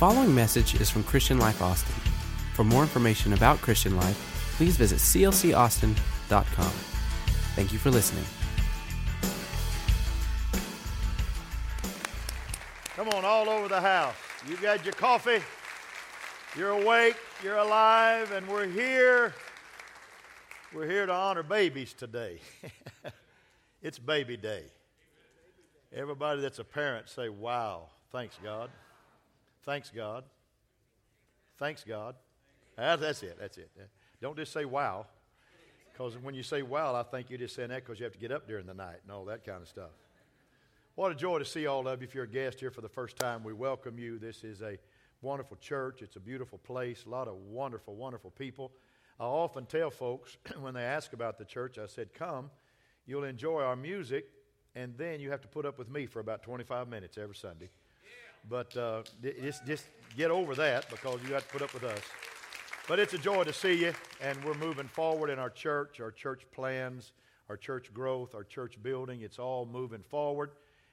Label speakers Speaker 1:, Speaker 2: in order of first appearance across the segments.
Speaker 1: following message is from Christian Life Austin. For more information about Christian Life, please visit clcaustin.com. Thank you for listening.
Speaker 2: Come on, all over the house. You got your coffee. You're awake. You're alive, and we're here. We're here to honor babies today. it's baby day. Everybody that's a parent say, "Wow, thanks God." Thanks God. Thanks God. Ah, that's it. That's it. Don't just say wow. Because when you say wow, I think you're just saying that because you have to get up during the night and all that kind of stuff. What a joy to see all of you. If you're a guest here for the first time, we welcome you. This is a wonderful church. It's a beautiful place, a lot of wonderful, wonderful people. I often tell folks when they ask about the church, I said, Come, you'll enjoy our music, and then you have to put up with me for about 25 minutes every Sunday. But uh, just, just get over that because you have to put up with us. But it's a joy to see you, and we're moving forward in our church, our church plans, our church growth, our church building. It's all moving forward.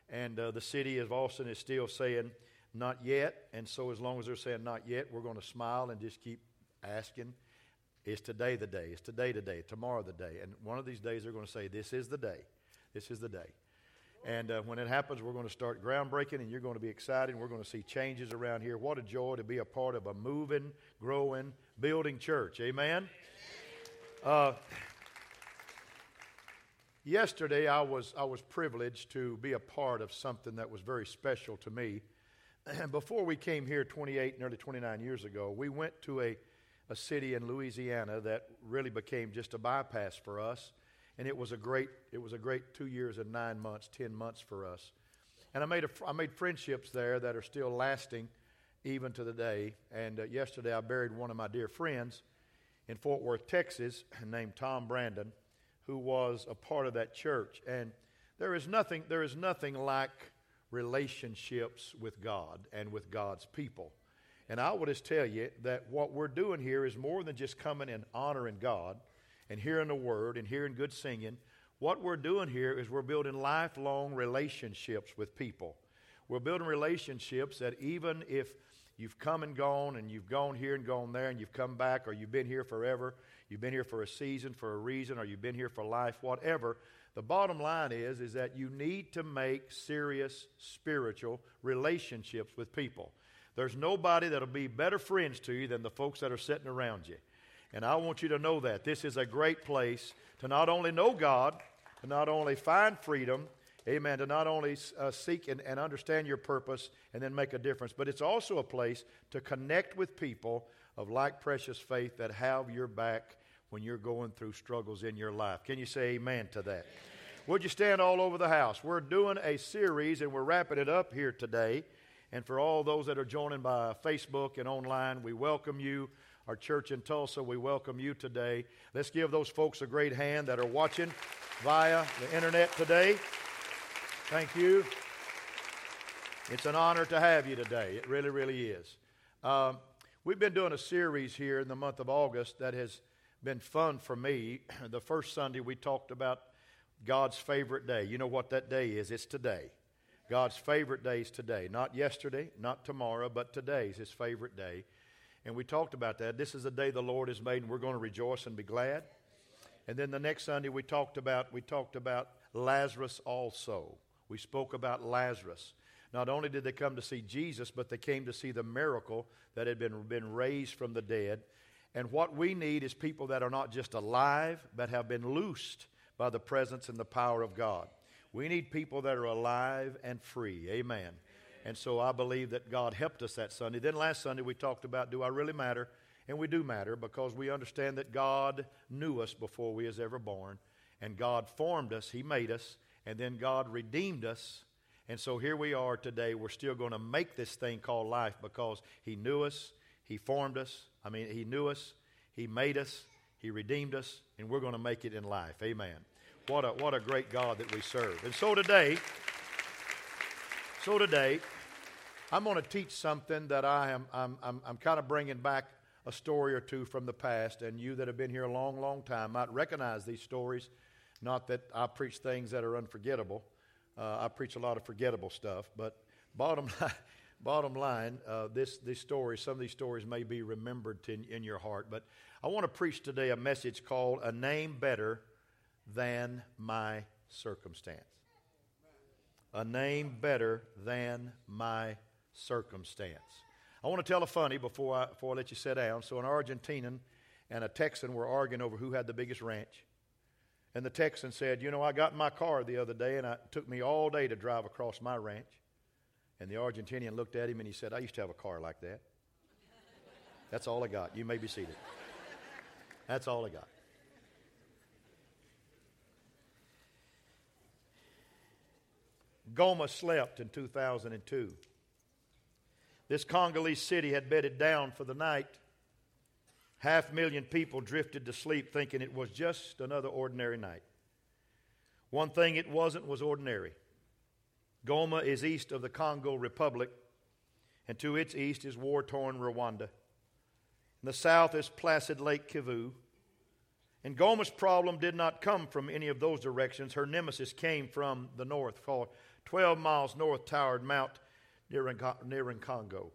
Speaker 2: And uh, the city of Austin is still saying, not yet. And so, as long as they're saying not yet, we're going to smile and just keep asking, is today the day? Is today the day? Tomorrow the day? And one of these days, they're going to say, this is the day. This is the day. And uh, when it happens, we're going to start groundbreaking, and you're going to be excited. And We're going to see changes around here. What a joy to be a part of a moving, growing, building church. Amen? Uh, yesterday, I was, I was privileged to be a part of something that was very special to me. And Before we came here 28, nearly 29 years ago, we went to a, a city in Louisiana that really became just a bypass for us and it was a great it was a great two years and nine months, ten months for us. And I made a, I made friendships there that are still lasting, even to the day. And uh, yesterday I buried one of my dear friends in Fort Worth, Texas, named Tom Brandon, who was a part of that church. And there is nothing there is nothing like relationships with God and with God's people. And I would just tell you that what we're doing here is more than just coming and honoring God and hearing the word and hearing good singing. What we're doing here is we're building lifelong relationships with people. We're building relationships that even if you've come and gone and you've gone here and gone there and you've come back or you've been here forever, you've been here for a season, for a reason, or you've been here for life, whatever, the bottom line is is that you need to make serious spiritual relationships with people. There's nobody that'll be better friends to you than the folks that are sitting around you. And I want you to know that. This is a great place to not only know God, to not only find freedom, amen, to not only uh, seek and, and understand your purpose and then make a difference, but it's also a place to connect with people of like precious faith that have your back when you're going through struggles in your life. Can you say amen to that? Would you stand all over the house? We're doing a series and we're wrapping it up here today. And for all those that are joining by Facebook and online, we welcome you our church in Tulsa. We welcome you today. Let's give those folks a great hand that are watching via the internet today. Thank you. It's an honor to have you today. It really, really is. Um, we've been doing a series here in the month of August that has been fun for me. The first Sunday we talked about God's favorite day. You know what that day is? It's today. God's favorite day is today. Not yesterday, not tomorrow, but today is His favorite day. And we talked about that. This is the day the Lord has made, and we're going to rejoice and be glad. And then the next Sunday we talked about we talked about Lazarus also. We spoke about Lazarus. Not only did they come to see Jesus, but they came to see the miracle that had been, been raised from the dead. And what we need is people that are not just alive, but have been loosed by the presence and the power of God. We need people that are alive and free. Amen. And so I believe that God helped us that Sunday. Then last Sunday we talked about do I really matter? And we do matter because we understand that God knew us before we was ever born. And God formed us, He made us, and then God redeemed us. And so here we are today. We're still going to make this thing called life because He knew us, He formed us. I mean, He knew us, He made us, He redeemed us, and we're going to make it in life. Amen. What a, what a great God that we serve. And so today, so today, I'm going to teach something that I am, I'm, I'm, I'm kind of bringing back a story or two from the past, and you that have been here a long, long time might recognize these stories. Not that I preach things that are unforgettable. Uh, I preach a lot of forgettable stuff, but bottom line, bottom line, uh, this, this story, some of these stories may be remembered in, in your heart, but I want to preach today a message called A Name Better Than My Circumstance. A name better than my circumstance. I want to tell a funny before I, before I let you sit down. So, an Argentinian and a Texan were arguing over who had the biggest ranch. And the Texan said, You know, I got in my car the other day and it took me all day to drive across my ranch. And the Argentinian looked at him and he said, I used to have a car like that. That's all I got. You may be seated. That's all I got. Goma slept in 2002. This Congolese city had bedded down for the night. Half million people drifted to sleep thinking it was just another ordinary night. One thing it wasn't was ordinary. Goma is east of the Congo Republic, and to its east is war torn Rwanda. In the south is placid Lake Kivu. And Goma's problem did not come from any of those directions. Her nemesis came from the north. For 12 miles north towered Mount Nyiragongo.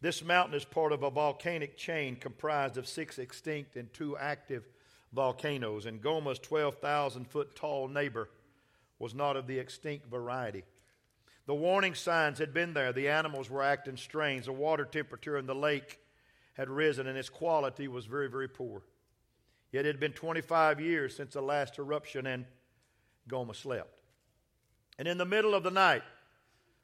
Speaker 2: This mountain is part of a volcanic chain comprised of six extinct and two active volcanoes, and Goma's 12,000 foot tall neighbor was not of the extinct variety. The warning signs had been there. The animals were acting strange. The water temperature in the lake had risen, and its quality was very, very poor. Yet it had been 25 years since the last eruption, and Goma slept. And in the middle of the night,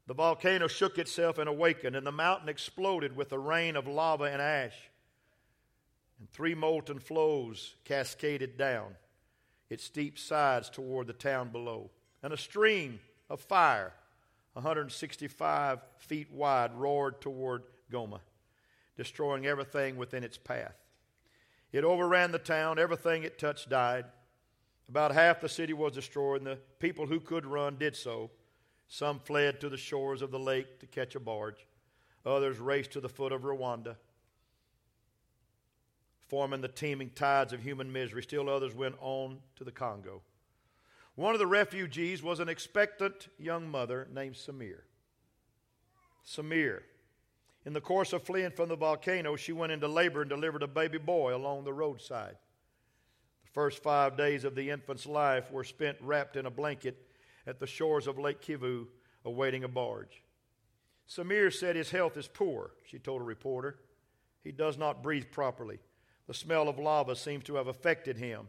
Speaker 2: the volcano shook itself and awakened, and the mountain exploded with a rain of lava and ash. And three molten flows cascaded down its steep sides toward the town below and a stream of fire, 165 feet wide, roared toward Goma, destroying everything within its path. It overran the town, everything it touched died. About half the city was destroyed, and the people who could run did so. Some fled to the shores of the lake to catch a barge, others raced to the foot of Rwanda forming the teeming tides of human misery. Still others went on to the Congo. One of the refugees was an expectant young mother named Samir. Samir. In the course of fleeing from the volcano, she went into labor and delivered a baby boy along the roadside. The first five days of the infant's life were spent wrapped in a blanket at the shores of Lake Kivu, awaiting a barge. Samir said his health is poor, she told a reporter. He does not breathe properly. The smell of lava seems to have affected him.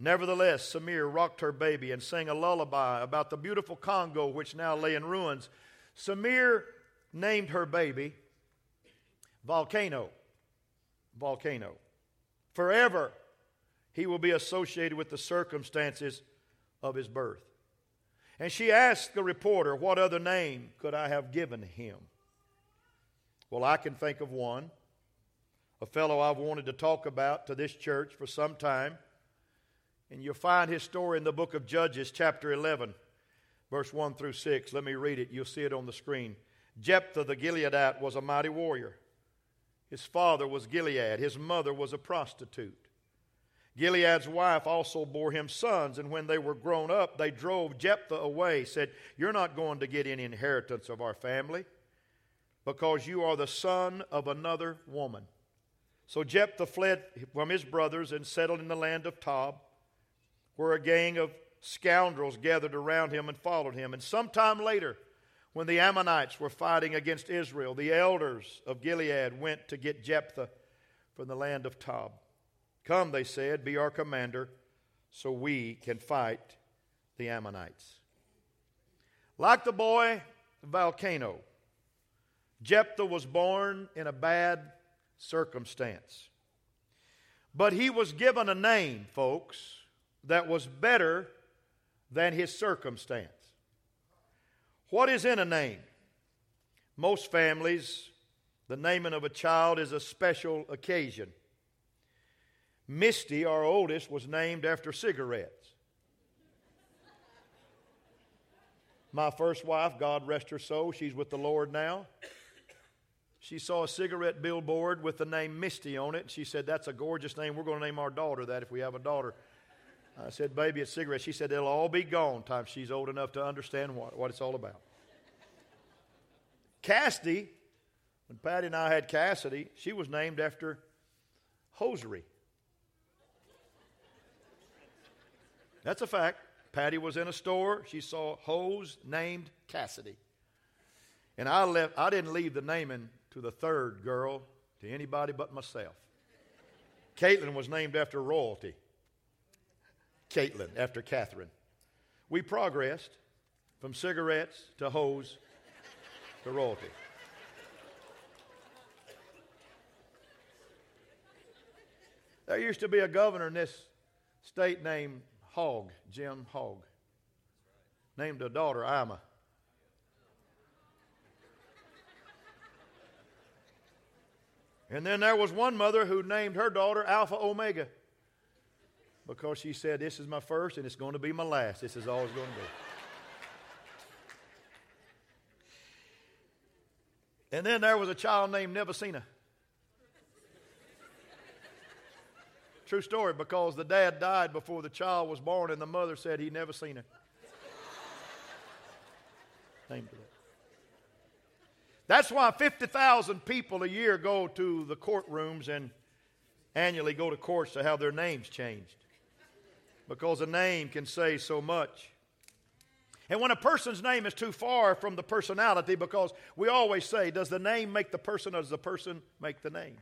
Speaker 2: Nevertheless, Samir rocked her baby and sang a lullaby about the beautiful Congo which now lay in ruins. Samir named her baby Volcano. Volcano. Forever, he will be associated with the circumstances of his birth. And she asked the reporter, What other name could I have given him? Well, I can think of one, a fellow I've wanted to talk about to this church for some time. And you'll find his story in the book of Judges, chapter 11, verse 1 through 6. Let me read it. You'll see it on the screen. Jephthah the Gileadite was a mighty warrior. His father was Gilead, his mother was a prostitute. Gilead's wife also bore him sons, and when they were grown up, they drove Jephthah away, said, You're not going to get any inheritance of our family because you are the son of another woman. So Jephthah fled from his brothers and settled in the land of Tob where a gang of scoundrels gathered around him and followed him. And sometime later, when the Ammonites were fighting against Israel, the elders of Gilead went to get Jephthah from the land of Tob. Come, they said, be our commander so we can fight the Ammonites. Like the boy, volcano, Jephthah was born in a bad circumstance. But he was given a name, folks that was better than his circumstance. What is in a name? Most families, the naming of a child is a special occasion. Misty, our oldest, was named after cigarettes. My first wife, God rest her soul, she's with the Lord now. She saw a cigarette billboard with the name Misty on it. And she said, That's a gorgeous name. We're going to name our daughter that if we have a daughter. I said, Baby, it's cigarettes. She said, They'll all be gone time she's old enough to understand what, what it's all about. Cassidy, when Patty and I had Cassidy, she was named after hosiery. That's a fact. Patty was in a store. She saw hose named Cassidy. And I, left, I didn't leave the naming to the third girl, to anybody but myself. Caitlin was named after royalty. Caitlin, after Catherine. We progressed from cigarettes to hose to royalty. There used to be a governor in this state named Hogg, Jim Hogg. Named a daughter Ima. And then there was one mother who named her daughter Alpha Omega because she said, This is my first and it's going to be my last. This is all it's going to be. And then there was a child named Nevisina. True story, because the dad died before the child was born, and the mother said he never seen that. That's why 50,000 people a year go to the courtrooms and annually go to courts to have their names changed. Because a name can say so much. And when a person's name is too far from the personality, because we always say, does the name make the person or does the person make the name?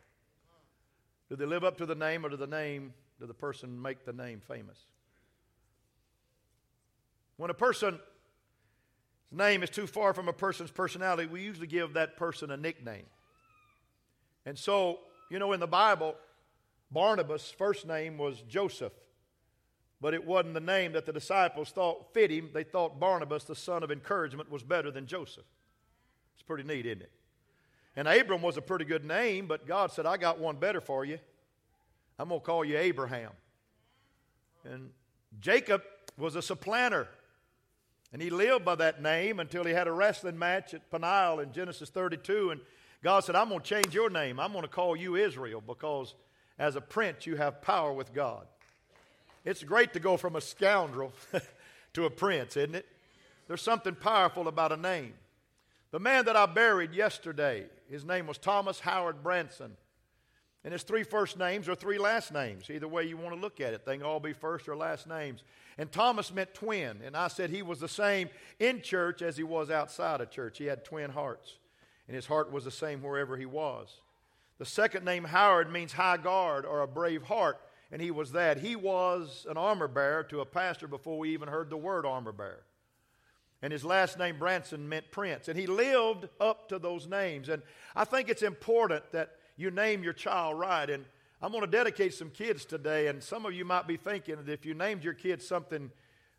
Speaker 2: Do they live up to the name or do the name, do the person make the name famous? When a person's name is too far from a person's personality, we usually give that person a nickname. And so, you know, in the Bible, Barnabas' first name was Joseph, but it wasn't the name that the disciples thought fit him. They thought Barnabas, the son of encouragement, was better than Joseph. It's pretty neat, isn't it? And Abram was a pretty good name, but God said, I got one better for you. I'm going to call you Abraham. And Jacob was a supplanter. And he lived by that name until he had a wrestling match at Peniel in Genesis 32. And God said, I'm going to change your name. I'm going to call you Israel because as a prince, you have power with God. It's great to go from a scoundrel to a prince, isn't it? There's something powerful about a name. The man that I buried yesterday, his name was Thomas Howard Branson. And his three first names or three last names. Either way you want to look at it, they can all be first or last names. And Thomas meant twin. And I said he was the same in church as he was outside of church. He had twin hearts. And his heart was the same wherever he was. The second name, Howard, means high guard or a brave heart. And he was that. He was an armor bearer to a pastor before we even heard the word armor bearer. And his last name, Branson, meant prince. And he lived up to those names. And I think it's important that you name your child right. And I'm going to dedicate some kids today. And some of you might be thinking that if you named your kids something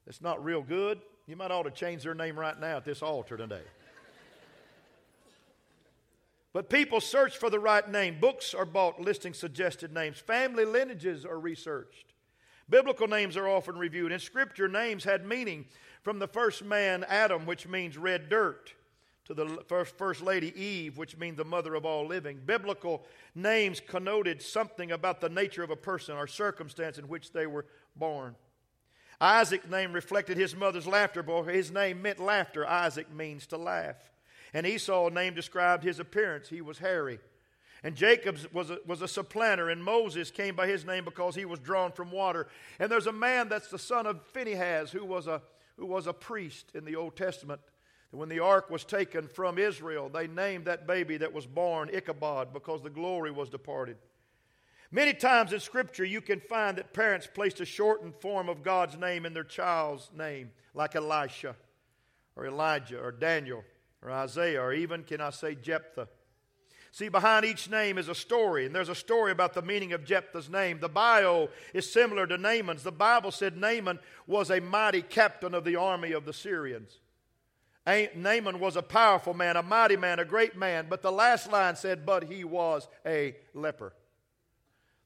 Speaker 2: that's not real good, you might ought to change their name right now at this altar today. But people search for the right name. Books are bought listing suggested names. Family lineages are researched. Biblical names are often reviewed. In Scripture, names had meaning from the first man, Adam, which means red dirt, to the first, first lady, Eve, which means the mother of all living. Biblical names connoted something about the nature of a person or circumstance in which they were born. Isaac's name reflected his mother's laughter, but his name meant laughter. Isaac means to laugh. And Esau's name described his appearance. He was hairy. And Jacob was a, was a supplanter, and Moses came by his name because he was drawn from water. And there's a man that's the son of Phinehas who was a, who was a priest in the Old Testament. When the ark was taken from Israel, they named that baby that was born Ichabod because the glory was departed. Many times in Scripture, you can find that parents placed a shortened form of God's name in their child's name, like Elisha, or Elijah, or Daniel, or Isaiah, or even, can I say, Jephthah. See, behind each name is a story, and there's a story about the meaning of Jephthah's name. The bio is similar to Naaman's. The Bible said Naaman was a mighty captain of the army of the Syrians. Naaman was a powerful man, a mighty man, a great man, but the last line said, but he was a leper.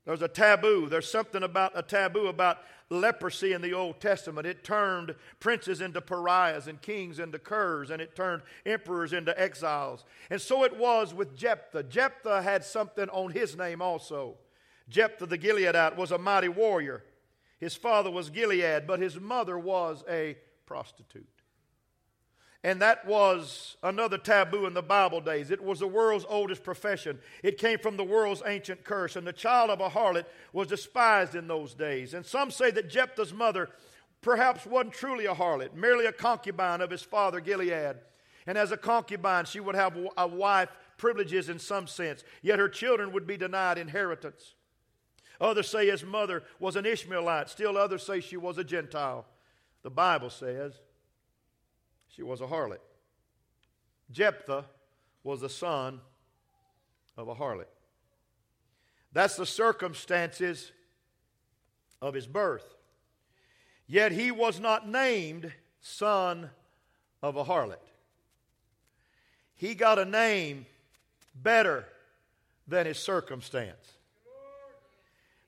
Speaker 2: There's a taboo. There's something about a taboo about leprosy in the Old Testament. It turned princes into pariahs and kings into curs, and it turned emperors into exiles. And so it was with Jephthah. Jephthah had something on his name also. Jephthah the Gileadite was a mighty warrior. His father was Gilead, but his mother was a prostitute. And that was another taboo in the Bible days. It was the world's oldest profession. It came from the world's ancient curse. And the child of a harlot was despised in those days. And some say that Jephthah's mother perhaps wasn't truly a harlot, merely a concubine of his father Gilead. And as a concubine, she would have a wife privileges in some sense, yet her children would be denied inheritance. Others say his mother was an Ishmaelite. Still others say she was a Gentile. The Bible says she was a harlot. Jephthah was the son of a harlot. That's the circumstances of his birth. Yet he was not named son of a harlot. He got a name better than his circumstance.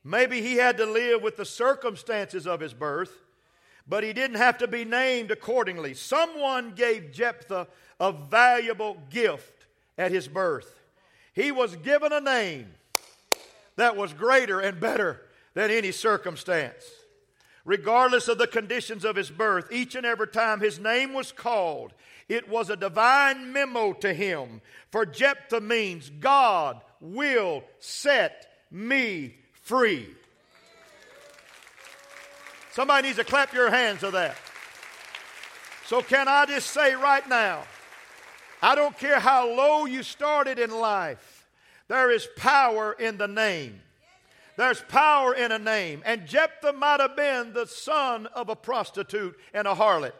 Speaker 2: Maybe he had to live with the circumstances of his birth, but he didn't have to be named accordingly. Someone gave Jephthah a valuable gift at his birth. He was given a name that was greater and better than any circumstance. Regardless of the conditions of his birth, each and every time his name was called, it was a divine memo to him. For Jephthah means God will set me free. Somebody needs to clap your hands to that. So, can I just say right now, I don't care how low you started in life, there is power in the name. There's power in a name. And Jephthah might have been the son of a prostitute and a harlot.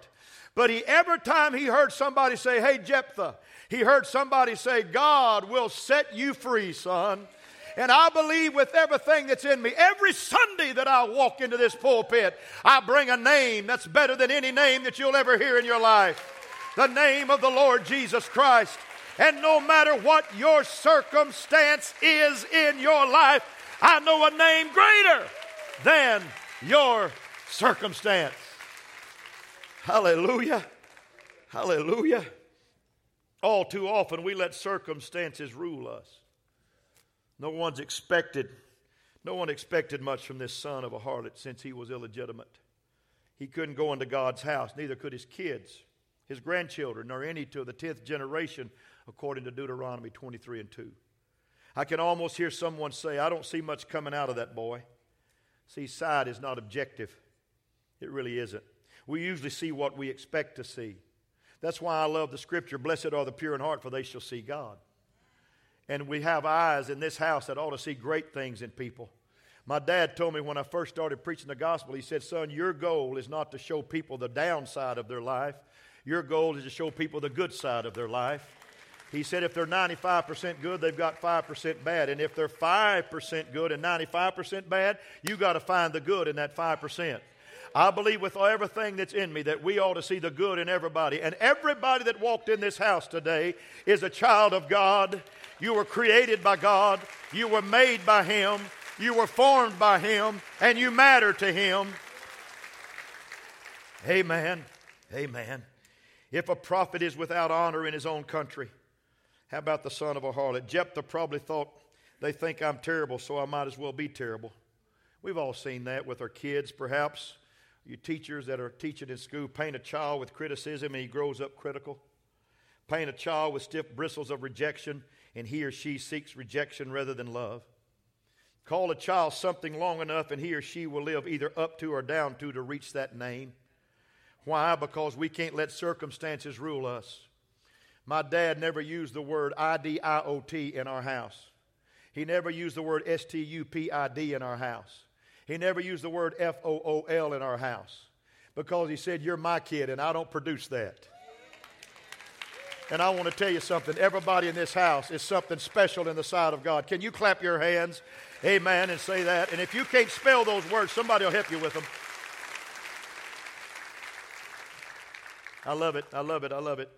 Speaker 2: But he, every time he heard somebody say, Hey, Jephthah, he heard somebody say, God will set you free, son. And I believe with everything that's in me, every Sunday that I walk into this pulpit, I bring a name that's better than any name that you'll ever hear in your life the name of the Lord Jesus Christ. And no matter what your circumstance is in your life, I know a name greater than your circumstance. Hallelujah. Hallelujah. All too often we let circumstances rule us. No one's expected, no one expected much from this son of a harlot since he was illegitimate. He couldn't go into God's house, neither could his kids, his grandchildren, nor any to the tenth generation, according to Deuteronomy 23 and 2. I can almost hear someone say, I don't see much coming out of that boy. See, sight is not objective, it really isn't. We usually see what we expect to see. That's why I love the scripture Blessed are the pure in heart, for they shall see God. And we have eyes in this house that ought to see great things in people. My dad told me when I first started preaching the gospel, he said, Son, your goal is not to show people the downside of their life. Your goal is to show people the good side of their life. He said if they're 95% good, they've got 5% bad. And if they're 5% good and 95% bad, you got to find the good in that 5%. I believe with everything that's in me that we ought to see the good in everybody. And everybody that walked in this house today is a child of God. You were created by God, you were made by Him, you were formed by Him, and you matter to Him. Amen. Amen. If a prophet is without honor in his own country, how about the son of a harlot? Jephthah probably thought, they think I'm terrible, so I might as well be terrible. We've all seen that with our kids, perhaps. You teachers that are teaching in school paint a child with criticism and he grows up critical. Paint a child with stiff bristles of rejection and he or she seeks rejection rather than love. Call a child something long enough and he or she will live either up to or down to to reach that name. Why? Because we can't let circumstances rule us. My dad never used the word I D I O T in our house. He never used the word S T U P I D in our house. He never used the word F O O L in our house because he said, You're my kid and I don't produce that. And I want to tell you something. Everybody in this house is something special in the sight of God. Can you clap your hands? Amen. And say that. And if you can't spell those words, somebody will help you with them. I love it. I love it. I love it.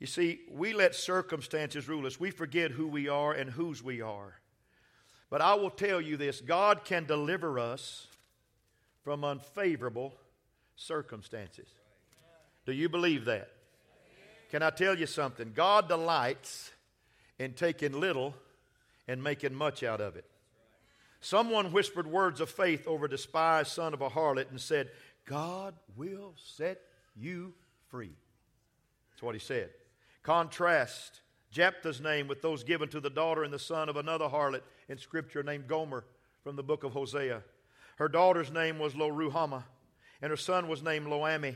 Speaker 2: You see, we let circumstances rule us. We forget who we are and whose we are. But I will tell you this God can deliver us from unfavorable circumstances. Do you believe that? Can I tell you something? God delights in taking little and making much out of it. Someone whispered words of faith over a despised son of a harlot and said, God will set you free. That's what he said. Contrast Jephthah's name with those given to the daughter and the son of another harlot in Scripture named Gomer from the book of Hosea. Her daughter's name was Lo-ruhamah, and her son was named Lo-ammi.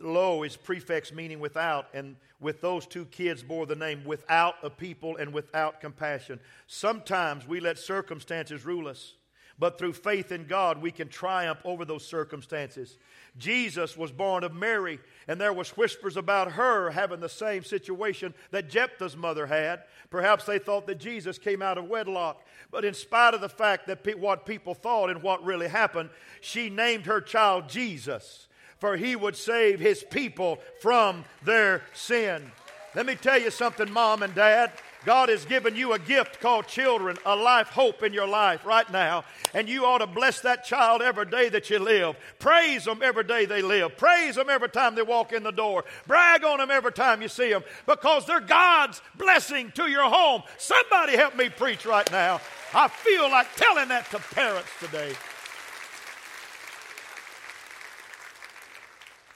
Speaker 2: Lo is prefix meaning without, and with those two kids bore the name without a people and without compassion. Sometimes we let circumstances rule us, but through faith in God, we can triumph over those circumstances. Jesus was born of Mary, and there was whispers about her having the same situation that Jephthah's mother had. Perhaps they thought that Jesus came out of wedlock. But in spite of the fact that pe- what people thought and what really happened, she named her child Jesus for he would save his people from their sin. Let me tell you something, mom and dad. God has given you a gift called children, a life hope in your life right now. And you ought to bless that child every day that you live. Praise them every day they live. Praise them every time they walk in the door. Brag on them every time you see them because they're God's blessing to your home. Somebody help me preach right now. I feel like telling that to parents today.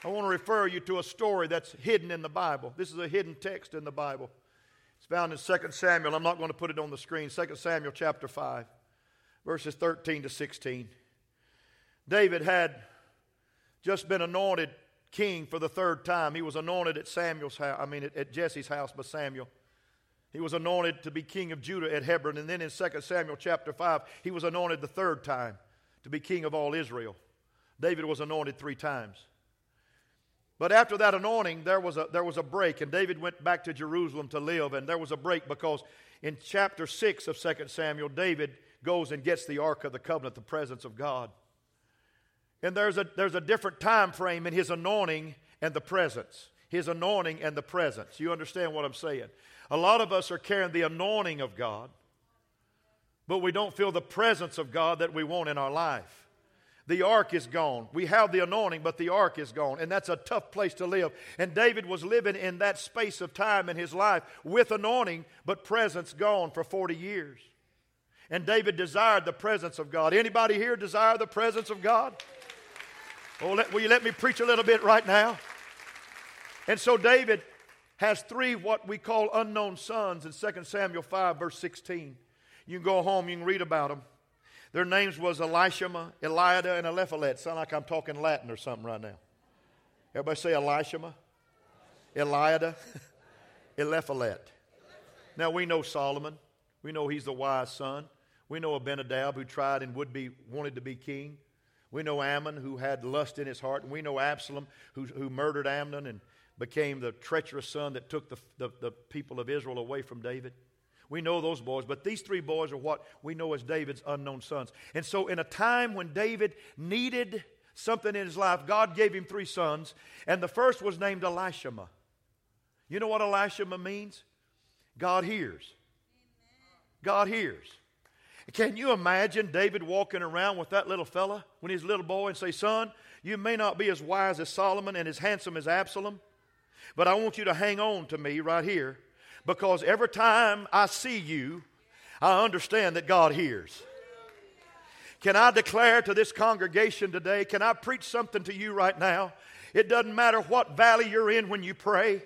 Speaker 2: I want to refer you to a story that's hidden in the Bible. This is a hidden text in the Bible. It's found in 2 Samuel. I'm not going to put it on the screen. 2 Samuel chapter 5, verses 13 to 16. David had just been anointed king for the third time. He was anointed at Samuel's house, I mean at, at Jesse's house by Samuel. He was anointed to be king of Judah at Hebron. And then in 2 Samuel chapter 5, he was anointed the third time to be king of all Israel. David was anointed three times. But after that anointing, there was, a, there was a break, and David went back to Jerusalem to live. And there was a break because in chapter 6 of 2 Samuel, David goes and gets the Ark of the Covenant, the presence of God. And there's a, there's a different time frame in his anointing and the presence. His anointing and the presence. You understand what I'm saying? A lot of us are carrying the anointing of God, but we don't feel the presence of God that we want in our life. The ark is gone. We have the anointing, but the ark is gone. And that's a tough place to live. And David was living in that space of time in his life with anointing, but presence gone for 40 years. And David desired the presence of God. Anybody here desire the presence of God? Oh, let, will you let me preach a little bit right now? And so David has three what we call unknown sons in 2 Samuel 5, verse 16. You can go home, you can read about them. Their names was Elishama, Eliada, and Eliphalet. Sound like I'm talking Latin or something right now. Everybody say Elishama, Eliada, Eliphalet. Now we know Solomon. We know he's the wise son. We know Abinadab who tried and would be wanted to be king. We know Amnon who had lust in his heart, and we know Absalom who, who murdered Amnon and became the treacherous son that took the, the, the people of Israel away from David. We know those boys, but these three boys are what we know as David's unknown sons. And so, in a time when David needed something in his life, God gave him three sons, and the first was named Elishama. You know what Elishama means? God hears. God hears. Can you imagine David walking around with that little fella when he's a little boy and say, Son, you may not be as wise as Solomon and as handsome as Absalom, but I want you to hang on to me right here because every time I see you, I understand that God hears. Can I declare to this congregation today, can I preach something to you right now? It doesn't matter what valley you're in when you pray,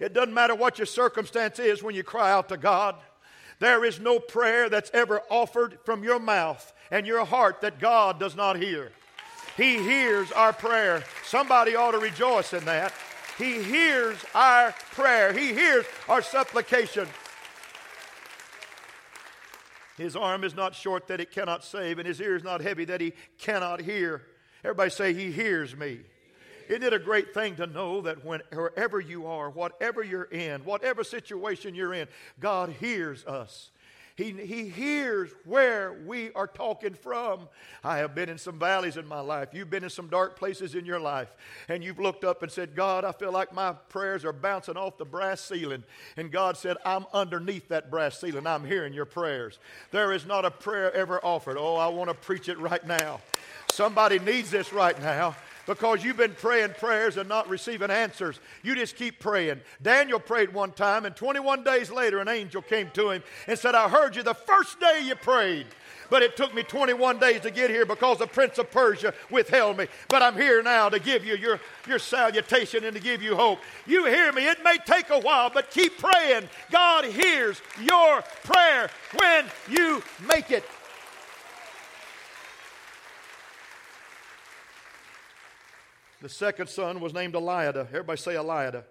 Speaker 2: it doesn't matter what your circumstance is when you cry out to God. There is no prayer that's ever offered from your mouth and your heart that God does not hear. He hears our prayer. Somebody ought to rejoice in that. He hears our prayer, He hears our supplication. His arm is not short that it cannot save, and his ear is not heavy that he cannot hear. Everybody say, He hears me. Isn't it a great thing to know that when, wherever you are, whatever you're in, whatever situation you're in, God hears us? He, he hears where we are talking from. I have been in some valleys in my life. You've been in some dark places in your life. And you've looked up and said, God, I feel like my prayers are bouncing off the brass ceiling. And God said, I'm underneath that brass ceiling. I'm hearing your prayers. There is not a prayer ever offered. Oh, I want to preach it right now. Somebody needs this right now. Because you've been praying prayers and not receiving answers. You just keep praying. Daniel prayed one time, and 21 days later, an angel came to him and said, I heard you the first day you prayed. But it took me 21 days to get here because the Prince of Persia withheld me. But I'm here now to give you your, your salutation and to give you hope. You hear me. It may take a while, but keep praying. God hears your prayer when you make it. The second son was named Eliada. Everybody say Eliada.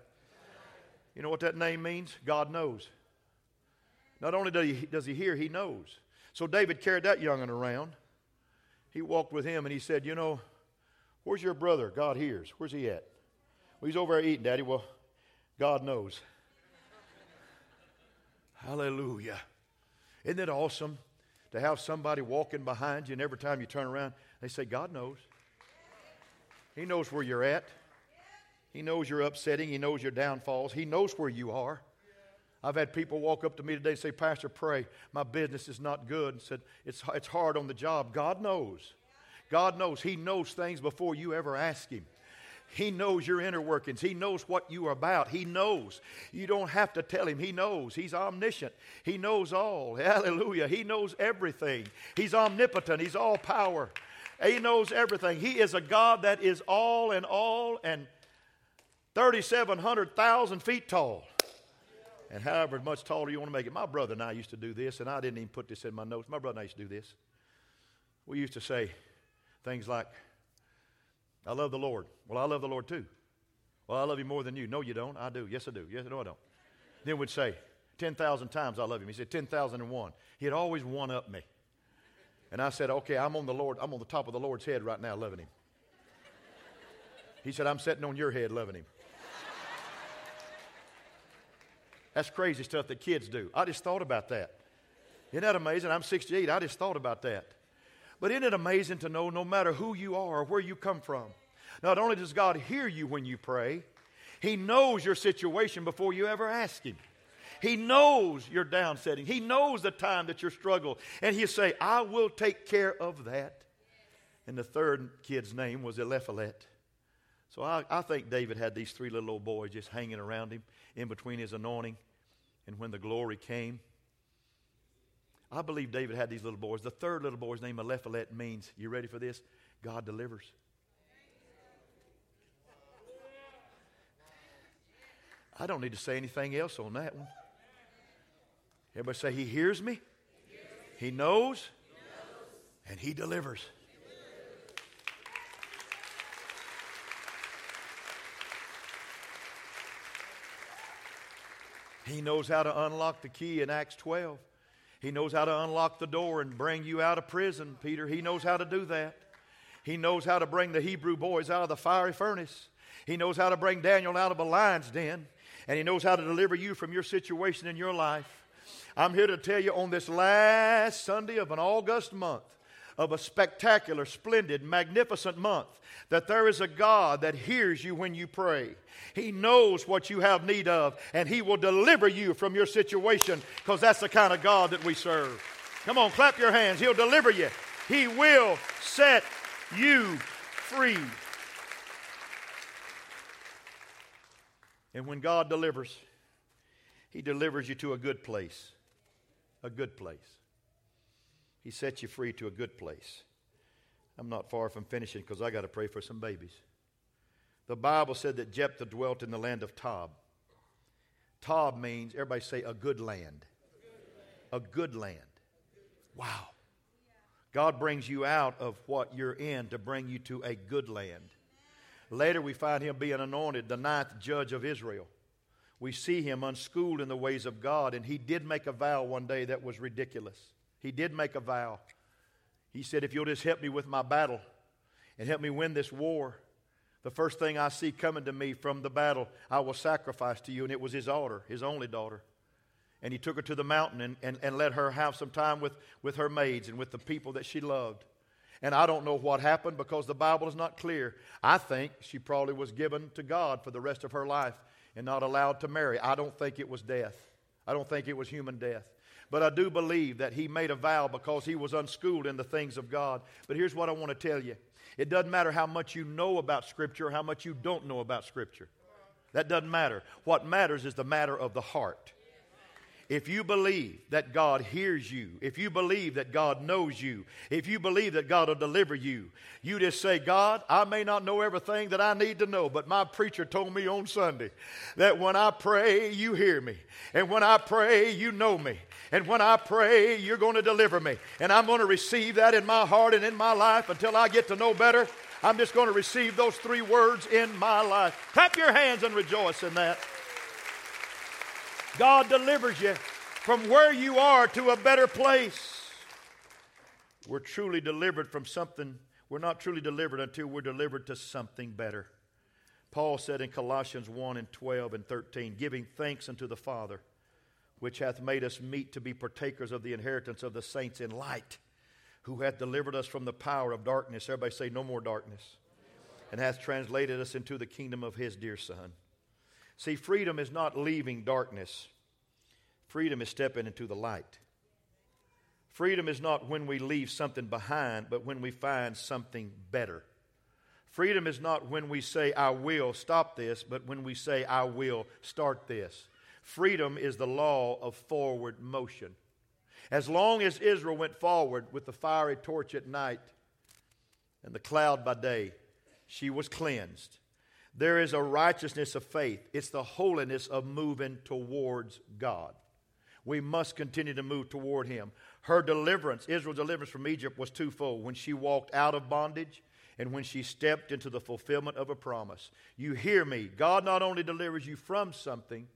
Speaker 2: You know what that name means? God knows. Not only does he, does he hear, he knows. So David carried that young'un around. He walked with him and he said, You know, where's your brother? God hears. Where's he at? Well, he's over there eating, Daddy. Well, God knows. Hallelujah. Isn't it awesome to have somebody walking behind you and every time you turn around, they say, God knows. He knows where you're at. He knows you're upsetting. He knows your downfalls. He knows where you are. I've had people walk up to me today and say, Pastor, pray. My business is not good. And said, it's, it's hard on the job. God knows. God knows. He knows things before you ever ask Him. He knows your inner workings. He knows what you are about. He knows. You don't have to tell him. He knows. He's omniscient. He knows all. Hallelujah. He knows everything. He's omnipotent. He's all power. He knows everything. He is a God that is all and all and 3,700,000 feet tall and however much taller you want to make it. My brother and I used to do this, and I didn't even put this in my notes. My brother and I used to do this. We used to say things like, I love the Lord. Well, I love the Lord too. Well, I love you more than you. No, you don't. I do. Yes, I do. Yes, no, I don't. Then we'd say, 10,000 times I love him. He said, 10,001. He'd always one up me. And I said, okay, I'm on the Lord. I'm on the top of the Lord's head right now loving him. He said, I'm sitting on your head loving him. That's crazy stuff that kids do. I just thought about that. Isn't that amazing? I'm 68. I just thought about that. But isn't it amazing to know no matter who you are or where you come from, not only does God hear you when you pray, He knows your situation before you ever ask Him. He knows your downsetting. He knows the time that you're struggling. And He'll say, I will take care of that. And the third kid's name was Eliphalet. So I, I think David had these three little old boys just hanging around him in between his anointing and when the glory came. I believe David had these little boys. The third little boy's name, Eliphalet, means, you ready for this? God delivers. I don't need to say anything else on that one. Everybody say, He hears me, He knows, and He delivers. He knows how to unlock the key in Acts 12. He knows how to unlock the door and bring you out of prison, Peter. He knows how to do that. He knows how to bring the Hebrew boys out of the fiery furnace. He knows how to bring Daniel out of a lion's den. And he knows how to deliver you from your situation in your life. I'm here to tell you on this last Sunday of an August month, of a spectacular, splendid, magnificent month, that there is a God that hears you when you pray. He knows what you have need of, and He will deliver you from your situation because that's the kind of God that we serve. Come on, clap your hands. He'll deliver you, He will set you free. And when God delivers, He delivers you to a good place. A good place. He sets you free to a good place. I'm not far from finishing because I got to pray for some babies. The Bible said that Jephthah dwelt in the land of Tob. Tob means, everybody say, a good land. A good land. Wow. God brings you out of what you're in to bring you to a good land. Later, we find him being anointed the ninth judge of Israel. We see him unschooled in the ways of God, and he did make a vow one day that was ridiculous. He did make a vow. He said, If you'll just help me with my battle and help me win this war, the first thing I see coming to me from the battle, I will sacrifice to you. And it was his daughter, his only daughter. And he took her to the mountain and, and, and let her have some time with, with her maids and with the people that she loved. And I don't know what happened because the Bible is not clear. I think she probably was given to God for the rest of her life and not allowed to marry. I don't think it was death. I don't think it was human death. But I do believe that he made a vow because he was unschooled in the things of God. But here's what I want to tell you it doesn't matter how much you know about Scripture or how much you don't know about Scripture. That doesn't matter. What matters is the matter of the heart. If you believe that God hears you, if you believe that God knows you, if you believe that God will deliver you, you just say, God, I may not know everything that I need to know, but my preacher told me on Sunday that when I pray, you hear me. And when I pray, you know me. And when I pray, you're going to deliver me. And I'm going to receive that in my heart and in my life until I get to know better. I'm just going to receive those three words in my life. Clap your hands and rejoice in that. God delivers you from where you are to a better place. We're truly delivered from something. We're not truly delivered until we're delivered to something better. Paul said in Colossians 1 and 12 and 13, giving thanks unto the Father, which hath made us meet to be partakers of the inheritance of the saints in light, who hath delivered us from the power of darkness. Everybody say, No more darkness. And hath translated us into the kingdom of his dear Son. See, freedom is not leaving darkness, freedom is stepping into the light. Freedom is not when we leave something behind, but when we find something better. Freedom is not when we say, I will stop this, but when we say, I will start this. Freedom is the law of forward motion. As long as Israel went forward with the fiery torch at night and the cloud by day, she was cleansed. There is a righteousness of faith. It's the holiness of moving towards God. We must continue to move toward Him. Her deliverance, Israel's deliverance from Egypt, was twofold when she walked out of bondage and when she stepped into the fulfillment of a promise. You hear me. God not only delivers you from something,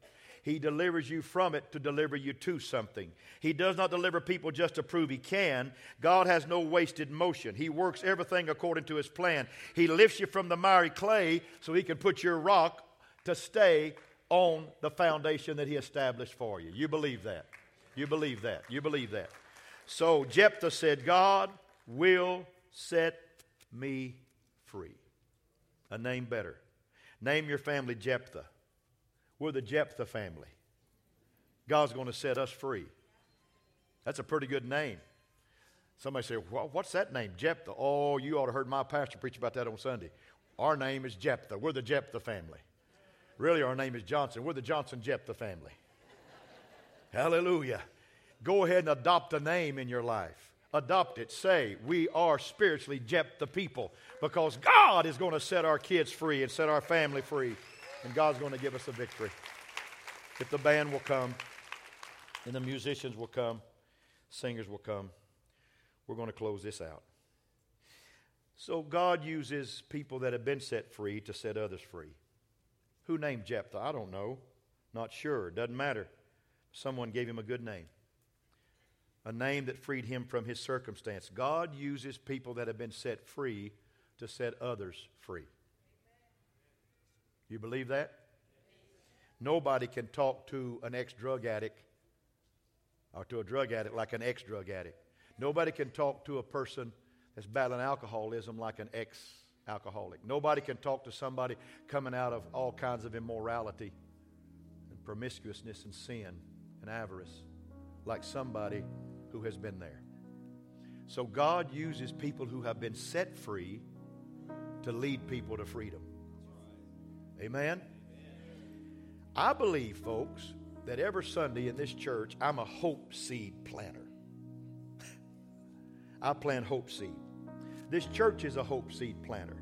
Speaker 2: he delivers you from it to deliver you to something. He does not deliver people just to prove He can. God has no wasted motion. He works everything according to His plan. He lifts you from the miry clay so He can put your rock to stay on the foundation that He established for you. You believe that. You believe that. You believe that. So Jephthah said, God will set me free. A name better. Name your family Jephthah. We're the Jephthah family. God's going to set us free. That's a pretty good name. Somebody say, well, What's that name? Jephthah. Oh, you ought to heard my pastor preach about that on Sunday. Our name is Jephthah. We're the Jephthah family. Really, our name is Johnson. We're the Johnson Jephthah family. Hallelujah. Go ahead and adopt a name in your life. Adopt it. Say, we are spiritually Jephthah people because God is going to set our kids free and set our family free and God's going to give us a victory. If the band will come, and the musicians will come, singers will come, we're going to close this out. So God uses people that have been set free to set others free. Who named Jephthah? I don't know. Not sure. Doesn't matter. Someone gave him a good name. A name that freed him from his circumstance. God uses people that have been set free to set others free. You believe that? Nobody can talk to an ex drug addict or to a drug addict like an ex drug addict. Nobody can talk to a person that's battling alcoholism like an ex alcoholic. Nobody can talk to somebody coming out of all kinds of immorality and promiscuousness and sin and avarice like somebody who has been there. So God uses people who have been set free to lead people to freedom. Amen? I believe, folks, that every Sunday in this church, I'm a hope seed planter. I plant hope seed. This church is a hope seed planter.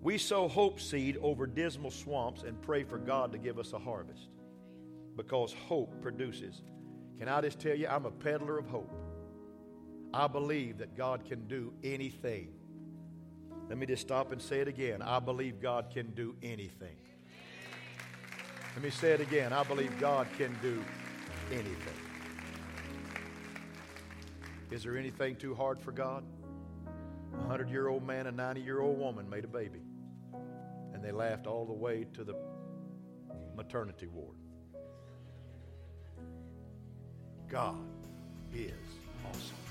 Speaker 2: We sow hope seed over dismal swamps and pray for God to give us a harvest because hope produces. Can I just tell you, I'm a peddler of hope. I believe that God can do anything let me just stop and say it again. I believe God can do anything. Let me say it again. I believe God can do anything. Is there anything too hard for God? A hundred year old man and 90 year old woman made a baby, and they laughed all the way to the maternity ward. God is awesome.